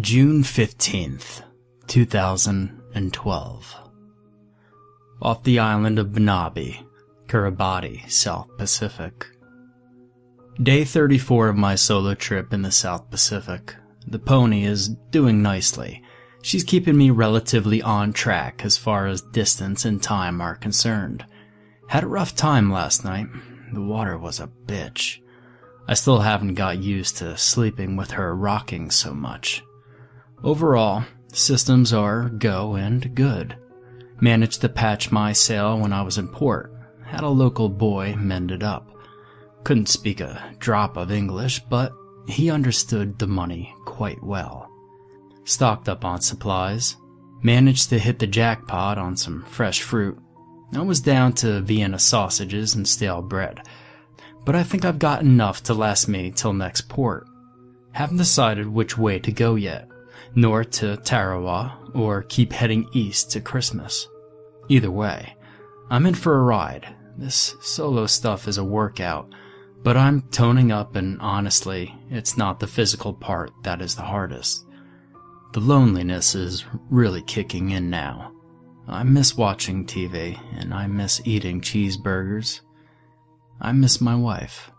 June 15th, 2012. Off the island of Banaba, Kiribati, South Pacific. Day 34 of my solo trip in the South Pacific. The pony is doing nicely. She's keeping me relatively on track as far as distance and time are concerned. Had a rough time last night. The water was a bitch. I still haven't got used to sleeping with her rocking so much. Overall, systems are go and good. Managed to patch my sail when I was in port. Had a local boy mend it up. Couldn't speak a drop of English, but he understood the money quite well. Stocked up on supplies. Managed to hit the jackpot on some fresh fruit. I was down to Vienna sausages and stale bread, but I think I've got enough to last me till next port. Haven't decided which way to go yet north to Tarawa, or keep heading east to Christmas. Either way, I'm in for a ride. This solo stuff is a workout, but I'm toning up and honestly, it's not the physical part that is the hardest. The loneliness is really kicking in now. I miss watching TV, and I miss eating cheeseburgers. I miss my wife.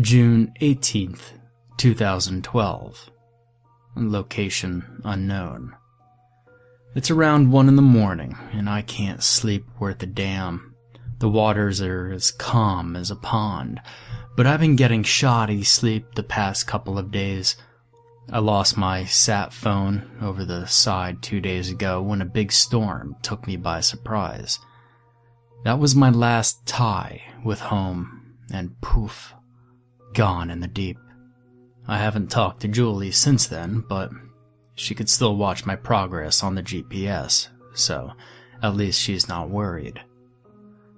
June 18th, 2012 location unknown. It's around one in the morning, and I can't sleep worth a damn. The waters are as calm as a pond, but I've been getting shoddy sleep the past couple of days. I lost my sat phone over the side two days ago when a big storm took me by surprise. That was my last tie with home, and poof, gone in the deep. I haven't talked to Julie since then, but she could still watch my progress on the GPS, so at least she's not worried.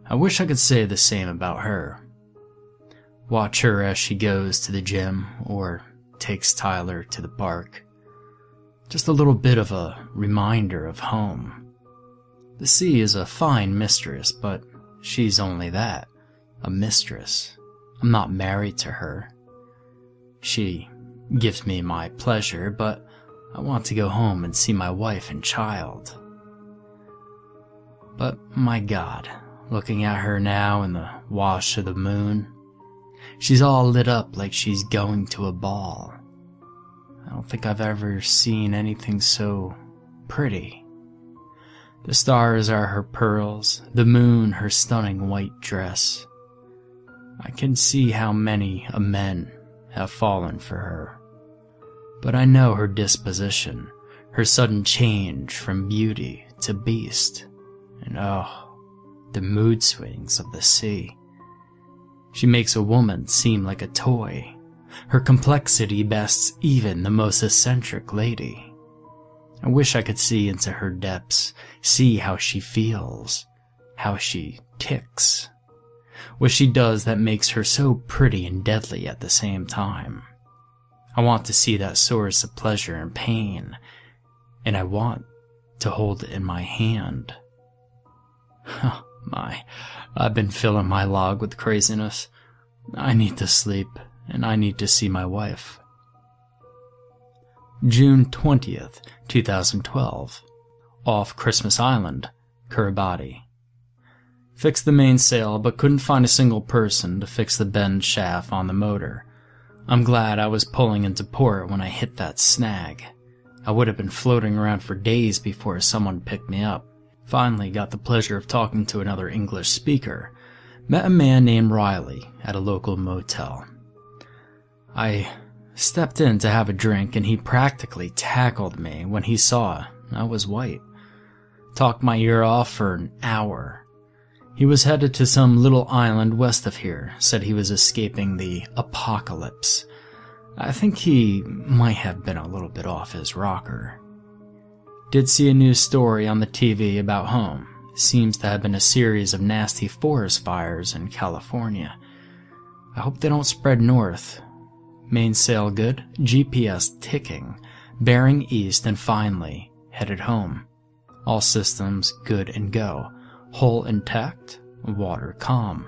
I wish I could say the same about her. Watch her as she goes to the gym or takes Tyler to the park. Just a little bit of a reminder of home. The sea is a fine mistress, but she's only that a mistress. I'm not married to her. She gives me my pleasure, but I want to go home and see my wife and child. But my God, looking at her now in the wash of the moon, she's all lit up like she's going to a ball. I don't think I've ever seen anything so pretty. The stars are her pearls, the moon her stunning white dress. I can see how many a men have fallen for her. But I know her disposition, her sudden change from beauty to beast, and oh, the mood swings of the sea. She makes a woman seem like a toy. Her complexity bests even the most eccentric lady. I wish I could see into her depths, see how she feels, how she ticks what she does that makes her so pretty and deadly at the same time. I want to see that source of pleasure and pain, and I want to hold it in my hand. Oh, my, I've been filling my log with craziness. I need to sleep, and I need to see my wife. June 20th, 2012. Off Christmas Island, Kiribati. Fixed the mainsail, but couldn't find a single person to fix the bend shaft on the motor. I'm glad I was pulling into port when I hit that snag. I would have been floating around for days before someone picked me up. Finally got the pleasure of talking to another English speaker. Met a man named Riley at a local motel. I stepped in to have a drink and he practically tackled me when he saw I was white. Talked my ear off for an hour he was headed to some little island west of here, said he was escaping the apocalypse. I think he might have been a little bit off his rocker. Did see a news story on the TV about home. Seems to have been a series of nasty forest fires in California. I hope they don't spread north. Mainsail good, GPS ticking, bearing east and finally headed home. All systems good and go. Hull intact, water calm.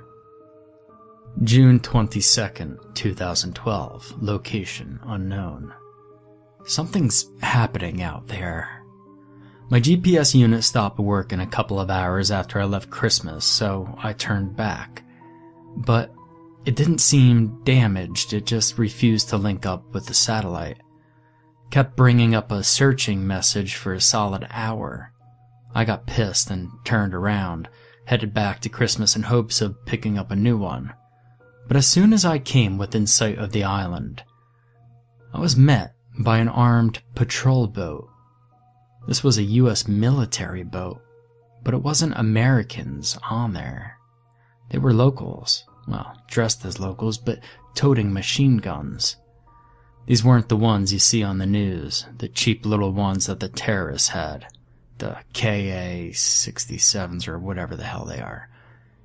June 22nd, 2012, location unknown. Something's happening out there. My GPS unit stopped working a couple of hours after I left Christmas, so I turned back. But it didn't seem damaged, it just refused to link up with the satellite. Kept bringing up a searching message for a solid hour. I got pissed and turned around, headed back to Christmas in hopes of picking up a new one. But as soon as I came within sight of the island, I was met by an armed patrol boat. This was a US military boat, but it wasn't Americans on there. They were locals, well, dressed as locals, but toting machine guns. These weren't the ones you see on the news, the cheap little ones that the terrorists had, the KA 67s or whatever the hell they are.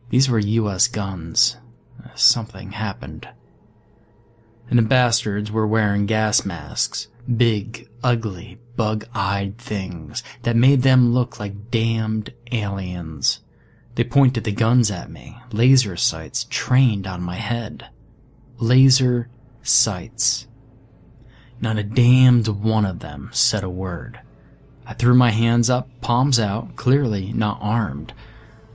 These were US guns. Uh, something happened. And the bastards were wearing gas masks, big, ugly, bug eyed things that made them look like damned aliens. They pointed the guns at me, laser sights trained on my head. Laser sights. Not a damned one of them said a word. I threw my hands up, palms out, clearly not armed.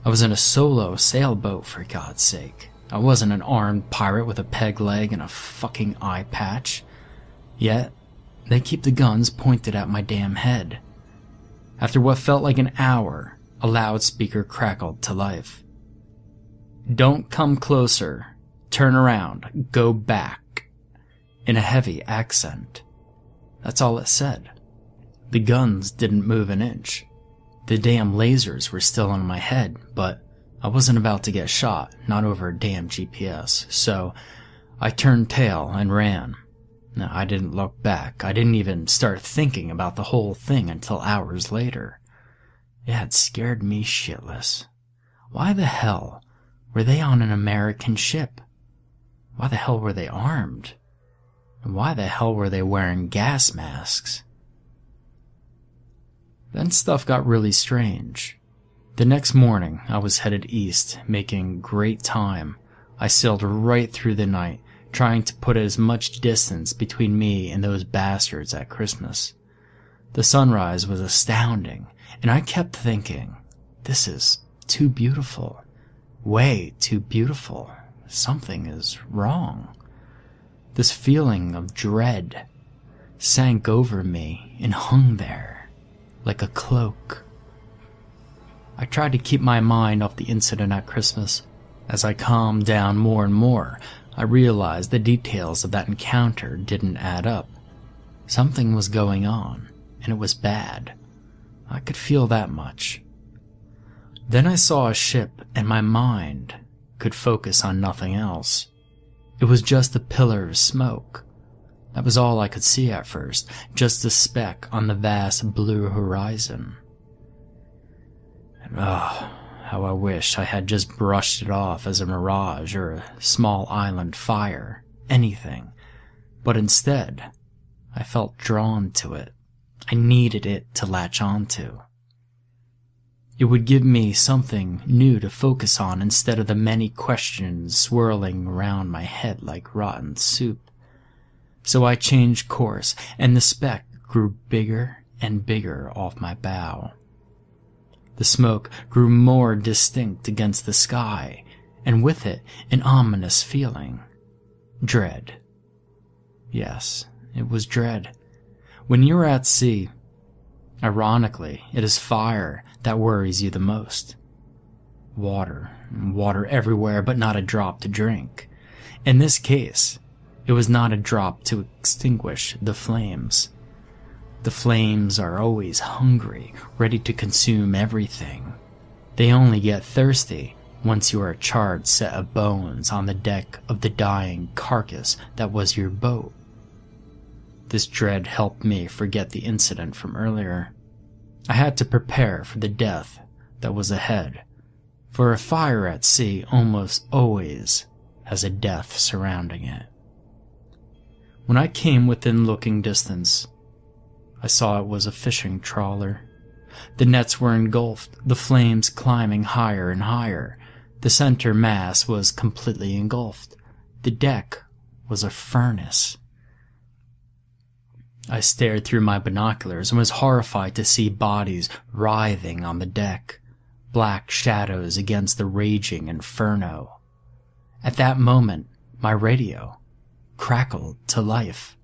I was in a solo sailboat, for God's sake. I wasn't an armed pirate with a peg leg and a fucking eye patch. Yet, they keep the guns pointed at my damn head. After what felt like an hour, a loudspeaker crackled to life. Don't come closer. Turn around. Go back in a heavy accent. That's all it said. The guns didn't move an inch. The damn lasers were still on my head, but I wasn't about to get shot, not over a damn GPS, so I turned tail and ran. No, I didn't look back. I didn't even start thinking about the whole thing until hours later. It had scared me shitless. Why the hell were they on an American ship? Why the hell were they armed? And why the hell were they wearing gas masks? Then stuff got really strange. The next morning, I was headed east, making great time. I sailed right through the night, trying to put as much distance between me and those bastards at Christmas. The sunrise was astounding, and I kept thinking, this is too beautiful. Way too beautiful. Something is wrong. This feeling of dread sank over me and hung there like a cloak. I tried to keep my mind off the incident at Christmas. As I calmed down more and more, I realized the details of that encounter didn't add up. Something was going on, and it was bad. I could feel that much. Then I saw a ship, and my mind could focus on nothing else. It was just a pillar of smoke. That was all I could see at first, just a speck on the vast blue horizon. And oh, how I wish I had just brushed it off as a mirage or a small island fire, anything. But instead, I felt drawn to it. I needed it to latch onto. It would give me something new to focus on instead of the many questions swirling around my head like rotten soup. So I changed course, and the speck grew bigger and bigger off my bow. The smoke grew more distinct against the sky, and with it an ominous feeling. Dread. Yes, it was dread. When you're at sea, Ironically, it is fire that worries you the most. Water, water everywhere, but not a drop to drink. In this case, it was not a drop to extinguish the flames. The flames are always hungry, ready to consume everything. They only get thirsty once you are a charred set of bones on the deck of the dying carcass that was your boat. This dread helped me forget the incident from earlier. I had to prepare for the death that was ahead, for a fire at sea almost always has a death surrounding it. When I came within looking distance, I saw it was a fishing trawler. The nets were engulfed, the flames climbing higher and higher. The center mass was completely engulfed. The deck was a furnace. I stared through my binoculars and was horrified to see bodies writhing on the deck, black shadows against the raging inferno. At that moment, my radio crackled to life.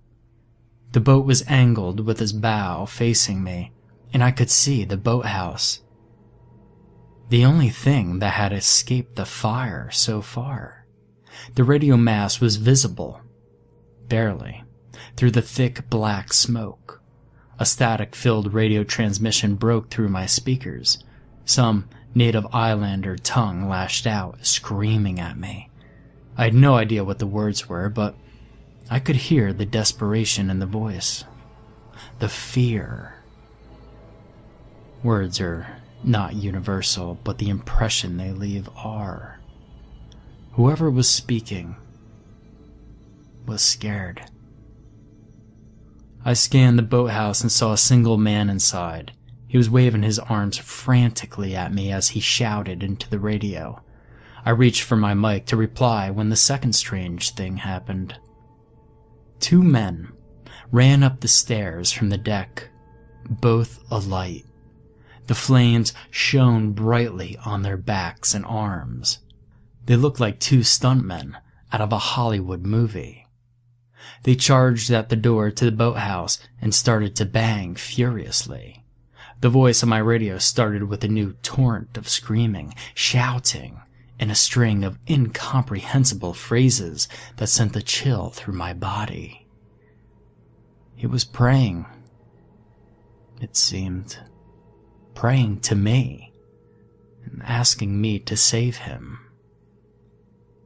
The boat was angled with its bow facing me, and I could see the boathouse. The only thing that had escaped the fire so far. The radio mast was visible, barely, through the thick black smoke. A static filled radio transmission broke through my speakers. Some native islander tongue lashed out, screaming at me. I had no idea what the words were, but I could hear the desperation in the voice. The fear. Words are not universal, but the impression they leave are. Whoever was speaking was scared. I scanned the boathouse and saw a single man inside. He was waving his arms frantically at me as he shouted into the radio. I reached for my mic to reply when the second strange thing happened. Two men ran up the stairs from the deck, both alight. The flames shone brightly on their backs and arms. They looked like two stuntmen out of a Hollywood movie. They charged at the door to the boathouse and started to bang furiously. The voice on my radio started with a new torrent of screaming, shouting, and a string of incomprehensible phrases that sent a chill through my body. He was praying. It seemed. Praying to me. And asking me to save him.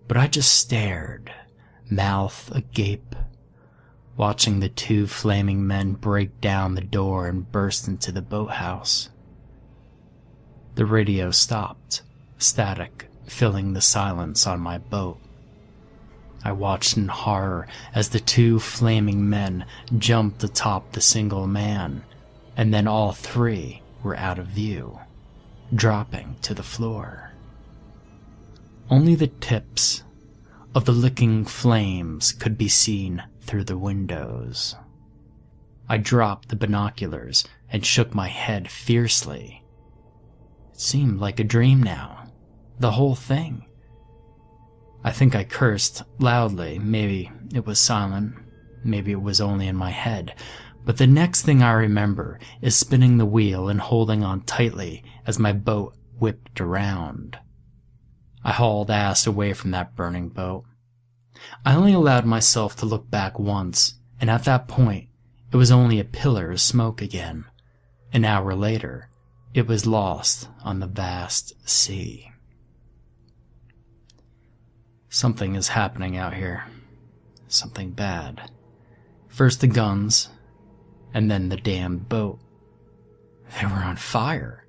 But I just stared, mouth agape, watching the two flaming men break down the door and burst into the boathouse. The radio stopped, static filling the silence on my boat. I watched in horror as the two flaming men jumped atop the single man, and then all three were out of view, dropping to the floor. Only the tips of the licking flames could be seen through the windows. I dropped the binoculars and shook my head fiercely. It seemed like a dream now the whole thing. I think I cursed loudly. Maybe it was silent. Maybe it was only in my head. But the next thing I remember is spinning the wheel and holding on tightly as my boat whipped around. I hauled ass away from that burning boat. I only allowed myself to look back once, and at that point, it was only a pillar of smoke again. An hour later, it was lost on the vast sea. Something is happening out here. Something bad. First the guns, and then the damned boat. They were on fire.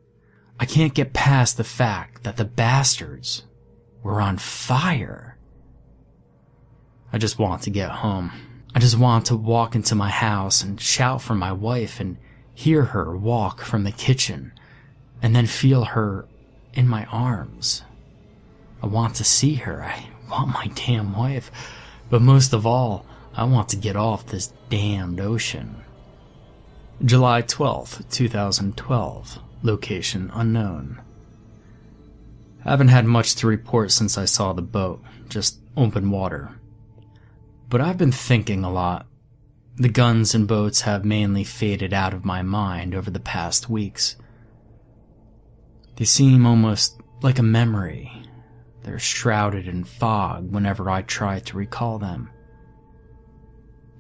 I can't get past the fact that the bastards were on fire. I just want to get home. I just want to walk into my house and shout for my wife and hear her walk from the kitchen and then feel her in my arms. I want to see her. I want my damn wife, but most of all, I want to get off this damned ocean. July 12th, 2012. Location unknown. Haven't had much to report since I saw the boat, just open water. But I've been thinking a lot. The guns and boats have mainly faded out of my mind over the past weeks. They seem almost like a memory, they're shrouded in fog whenever I try to recall them.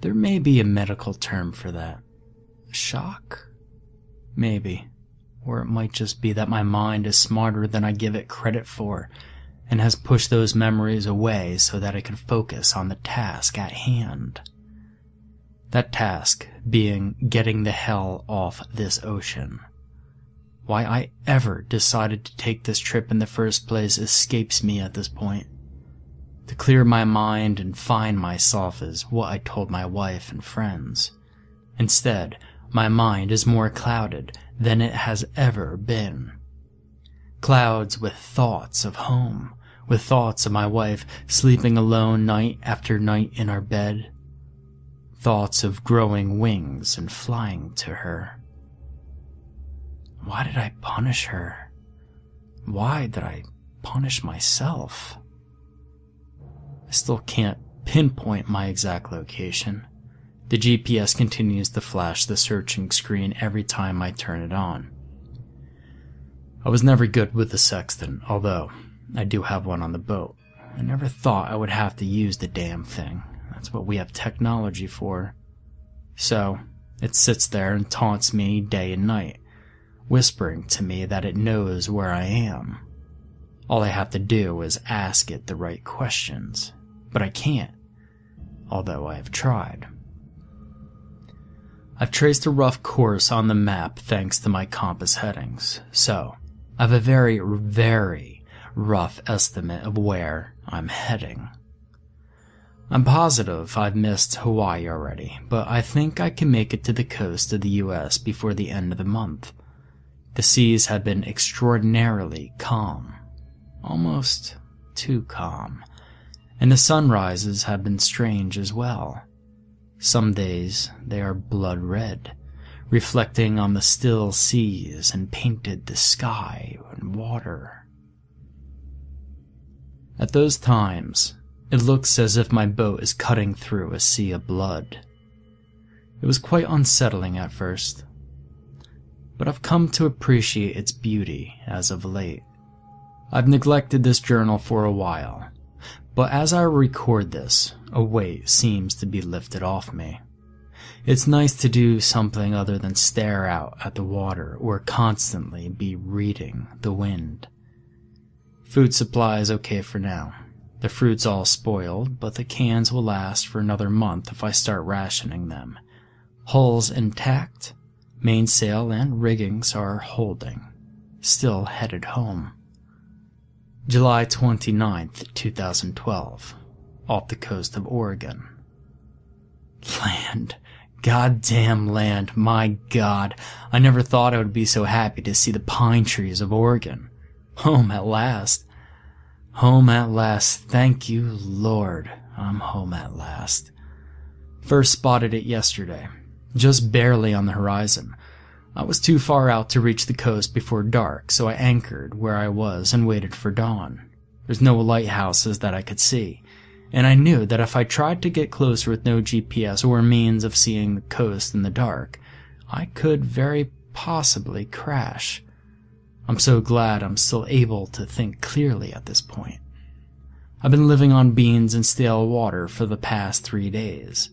There may be a medical term for that. Shock? Maybe. Or it might just be that my mind is smarter than I give it credit for and has pushed those memories away so that I can focus on the task at hand. That task being getting the hell off this ocean. Why I ever decided to take this trip in the first place escapes me at this point. To clear my mind and find myself is what I told my wife and friends. Instead, my mind is more clouded than it has ever been. Clouds with thoughts of home, with thoughts of my wife sleeping alone night after night in our bed. thoughts of growing wings and flying to her. Why did I punish her? Why did I punish myself? I still can't pinpoint my exact location. The GPS continues to flash the searching screen every time I turn it on. I was never good with the sextant, although I do have one on the boat. I never thought I would have to use the damn thing. That's what we have technology for. So, it sits there and taunts me day and night, whispering to me that it knows where I am. All I have to do is ask it the right questions, but I can't, although I have tried. I've traced a rough course on the map thanks to my compass headings, so I have a very, very rough estimate of where I'm heading. I'm positive I've missed Hawaii already, but I think I can make it to the coast of the US before the end of the month. The seas have been extraordinarily calm, almost too calm, and the sunrises have been strange as well. Some days they are blood red, reflecting on the still seas and painted the sky and water. At those times, it looks as if my boat is cutting through a sea of blood. It was quite unsettling at first, but I've come to appreciate its beauty as of late. I've neglected this journal for a while, but as I record this, a weight seems to be lifted off me. It's nice to do something other than stare out at the water or constantly be reading the wind. Food supply is okay for now. The fruit's all spoiled, but the cans will last for another month if I start rationing them. Hull's intact, mainsail and riggings are holding. Still headed home. July 29th, 2012 off the coast of Oregon. Land. Goddamn land. My god. I never thought I would be so happy to see the pine trees of Oregon. Home at last. Home at last. Thank you, Lord. I'm home at last. First spotted it yesterday. Just barely on the horizon. I was too far out to reach the coast before dark, so I anchored where I was and waited for dawn. There's no lighthouses that I could see, and I knew that if I tried to get closer with no GPS or means of seeing the coast in the dark, I could very possibly crash. I'm so glad I'm still able to think clearly at this point. I've been living on beans and stale water for the past three days.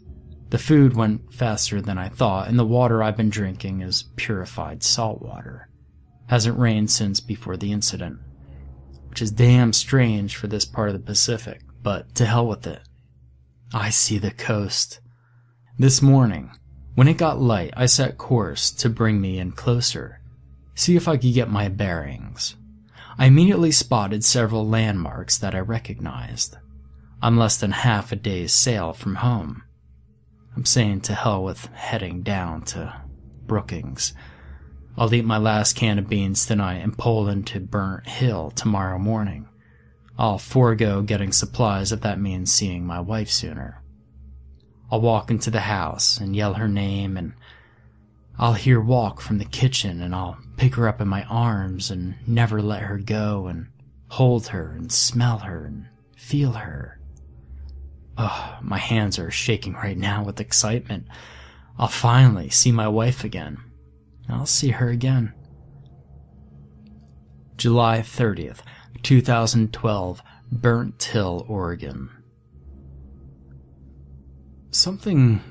The food went faster than I thought, and the water I've been drinking is purified salt water. Hasn't rained since before the incident, which is damn strange for this part of the Pacific but to hell with it. I see the coast. This morning, when it got light, I set course to bring me in closer, see if I could get my bearings. I immediately spotted several landmarks that I recognized. I'm less than half a day's sail from home. I'm saying to hell with heading down to Brookings. I'll eat my last can of beans tonight and pull into Burnt Hill tomorrow morning. I'll forego getting supplies if that means seeing my wife sooner. I'll walk into the house and yell her name, and I'll hear walk from the kitchen, and I'll pick her up in my arms and never let her go, and hold her and smell her and feel her. My hands are shaking right now with excitement. I'll finally see my wife again. I'll see her again. July 30th, 2012, Burnt Hill, Oregon. Something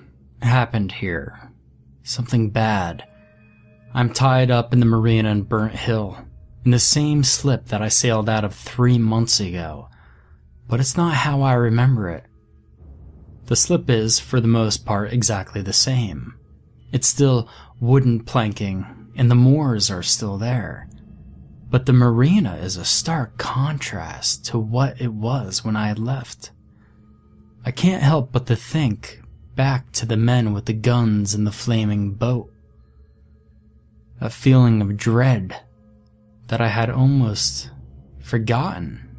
happened here. Something bad. I'm tied up in the marina in Burnt Hill, in the same slip that I sailed out of three months ago. But it's not how I remember it. The slip is, for the most part, exactly the same. It's still wooden planking, and the moors are still there. But the marina is a stark contrast to what it was when I had left. I can't help but to think back to the men with the guns and the flaming boat. A feeling of dread that I had almost forgotten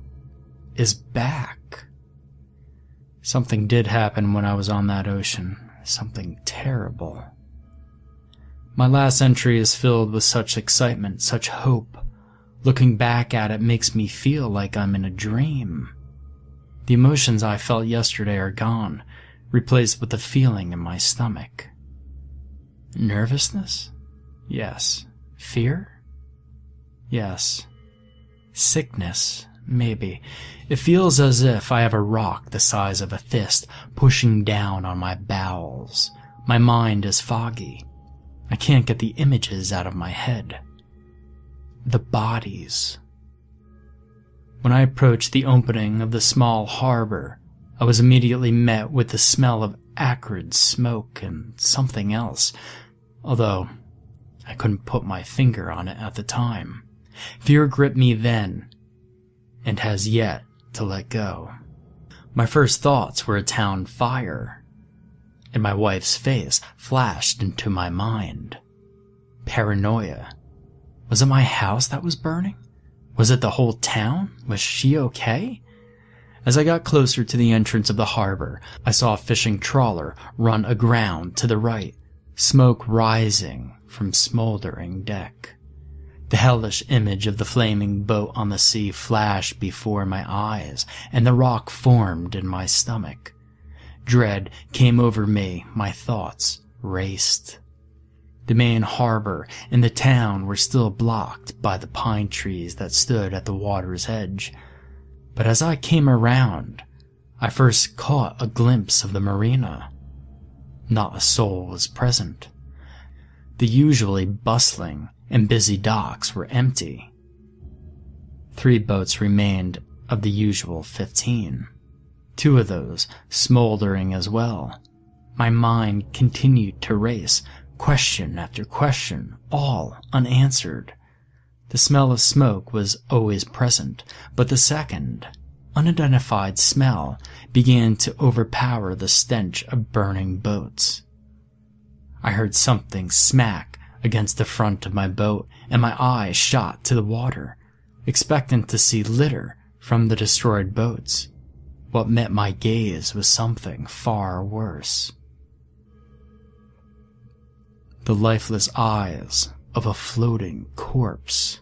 is back. Something did happen when I was on that ocean. something terrible. My last entry is filled with such excitement, such hope. Looking back at it makes me feel like I'm in a dream. The emotions I felt yesterday are gone, replaced with a feeling in my stomach. Nervousness? Yes. Fear? Yes. Sickness? Maybe. It feels as if I have a rock the size of a fist pushing down on my bowels. My mind is foggy. I can't get the images out of my head. The bodies. When I approached the opening of the small harbor, I was immediately met with the smell of acrid smoke and something else, although I couldn't put my finger on it at the time. Fear gripped me then, and has yet to let go. My first thoughts were a town fire, and my wife's face flashed into my mind. Paranoia. Was it my house that was burning? Was it the whole town? Was she okay? As I got closer to the entrance of the harbor, I saw a fishing trawler run aground to the right, smoke rising from smoldering deck. The hellish image of the flaming boat on the sea flashed before my eyes, and the rock formed in my stomach. Dread came over me, my thoughts raced. The main harbor and the town were still blocked by the pine trees that stood at the water's edge. But as I came around, I first caught a glimpse of the marina. Not a soul was present. The usually bustling and busy docks were empty. Three boats remained of the usual fifteen. Two of those smoldering as well. My mind continued to race, question after question, all unanswered. The smell of smoke was always present, but the second, unidentified smell began to overpower the stench of burning boats. I heard something smack against the front of my boat, and my eyes shot to the water, expectant to see litter from the destroyed boats. What met my gaze was something far worse. The lifeless eyes of a floating corpse.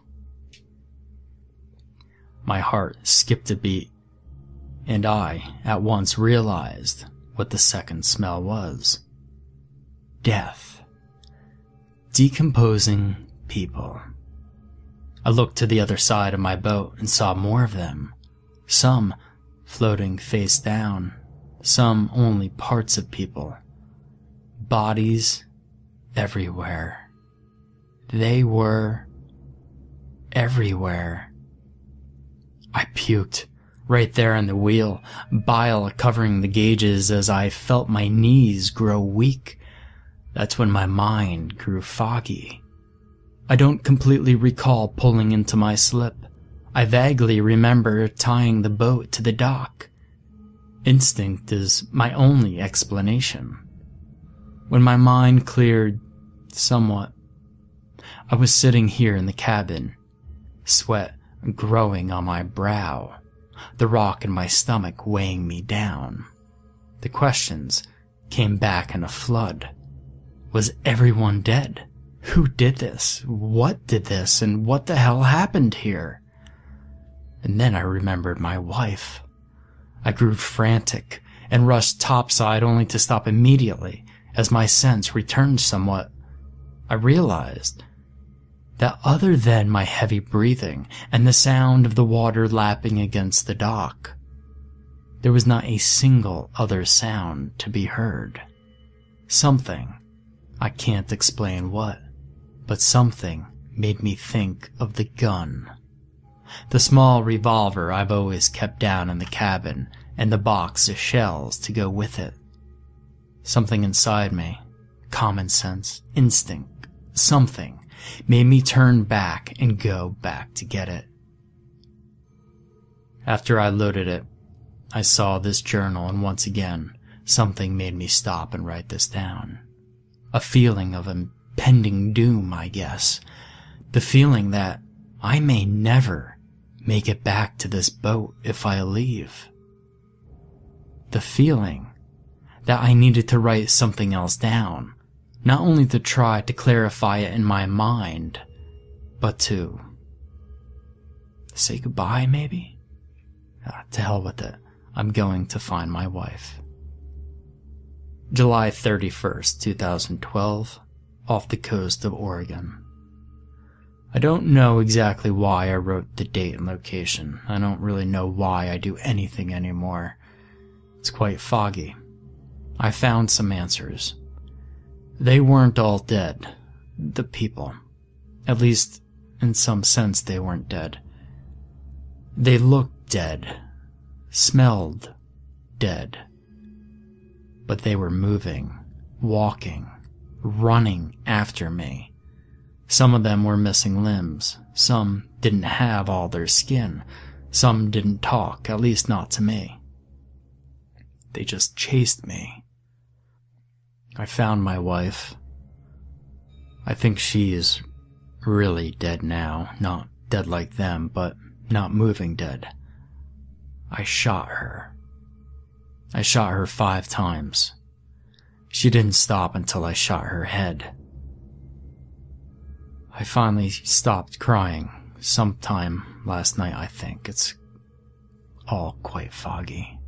My heart skipped a beat, and I at once realized what the second smell was. Death decomposing people. I looked to the other side of my boat and saw more of them. Some floating face down, some only parts of people. Bodies everywhere. They were everywhere. I puked right there on the wheel, bile covering the gauges as I felt my knees grow weak that's when my mind grew foggy. I don't completely recall pulling into my slip. I vaguely remember tying the boat to the dock. Instinct is my only explanation. When my mind cleared somewhat, I was sitting here in the cabin, sweat growing on my brow, the rock in my stomach weighing me down. The questions came back in a flood. Was everyone dead? Who did this? What did this? And what the hell happened here? And then I remembered my wife. I grew frantic and rushed topside only to stop immediately as my sense returned somewhat. I realized that other than my heavy breathing and the sound of the water lapping against the dock, there was not a single other sound to be heard. Something I can't explain what, but something made me think of the gun. The small revolver I've always kept down in the cabin and the box of shells to go with it. Something inside me, common sense, instinct, something, made me turn back and go back to get it. After I loaded it, I saw this journal and once again, something made me stop and write this down a feeling of impending doom, I guess. The feeling that I may never make it back to this boat if I leave. The feeling that I needed to write something else down, not only to try to clarify it in my mind, but to say goodbye, maybe? Ah, to hell with it. I'm going to find my wife. July 31st, 2012, off the coast of Oregon. I don't know exactly why I wrote the date and location. I don't really know why I do anything anymore. It's quite foggy. I found some answers. They weren't all dead. The people. At least, in some sense, they weren't dead. They looked dead. Smelled dead. But they were moving, walking, running after me. Some of them were missing limbs. Some didn't have all their skin. Some didn't talk, at least not to me. They just chased me. I found my wife. I think she is really dead now. Not dead like them, but not moving dead. I shot her. I shot her five times. She didn't stop until I shot her head. I finally stopped crying sometime last night, I think. It's all quite foggy.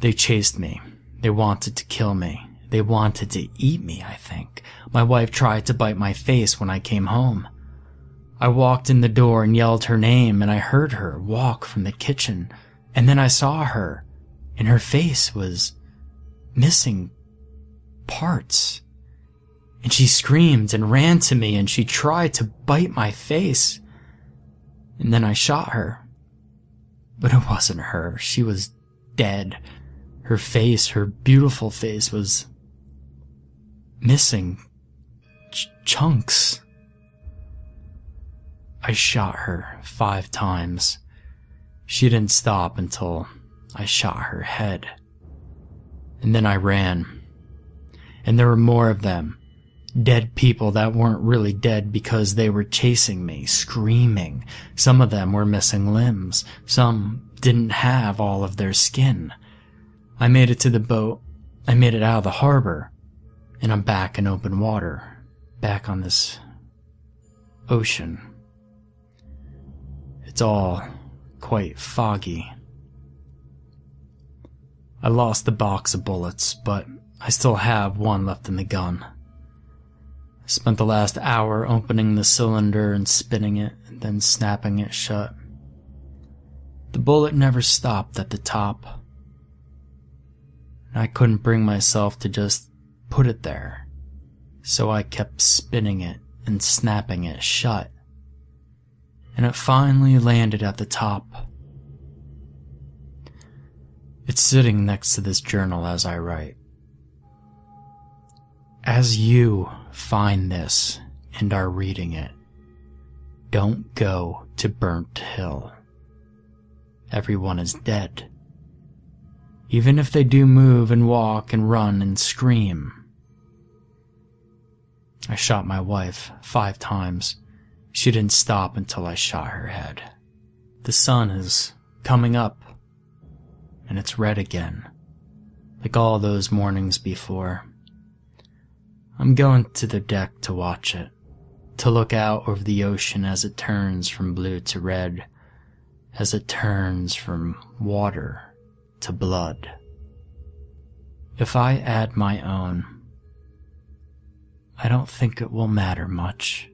They chased me. They wanted to kill me. They wanted to eat me, I think. My wife tried to bite my face when I came home. I walked in the door and yelled her name, and I heard her walk from the kitchen, and then I saw her, and her face was missing parts. And she screamed and ran to me, and she tried to bite my face. And then I shot her. But it wasn't her. She was dead. Her face, her beautiful face, was missing ch- chunks. I shot her five times. She didn't stop until I shot her head. And then I ran. And there were more of them. Dead people that weren't really dead because they were chasing me, screaming. Some of them were missing limbs. Some didn't have all of their skin. I made it to the boat. I made it out of the harbor. And I'm back in open water. Back on this ocean. It's all quite foggy. I lost the box of bullets, but I still have one left in the gun. I spent the last hour opening the cylinder and spinning it, and then snapping it shut. The bullet never stopped at the top. I couldn't bring myself to just put it there, so I kept spinning it and snapping it shut and it finally landed at the top. It's sitting next to this journal as I write. As you find this and are reading it, don't go to Burnt Hill. Everyone is dead. Even if they do move and walk and run and scream. I shot my wife five times she didn't stop until I shot her head. The sun is coming up, and it's red again, like all those mornings before. I'm going to the deck to watch it, to look out over the ocean as it turns from blue to red, as it turns from water to blood. If I add my own, I don't think it will matter much.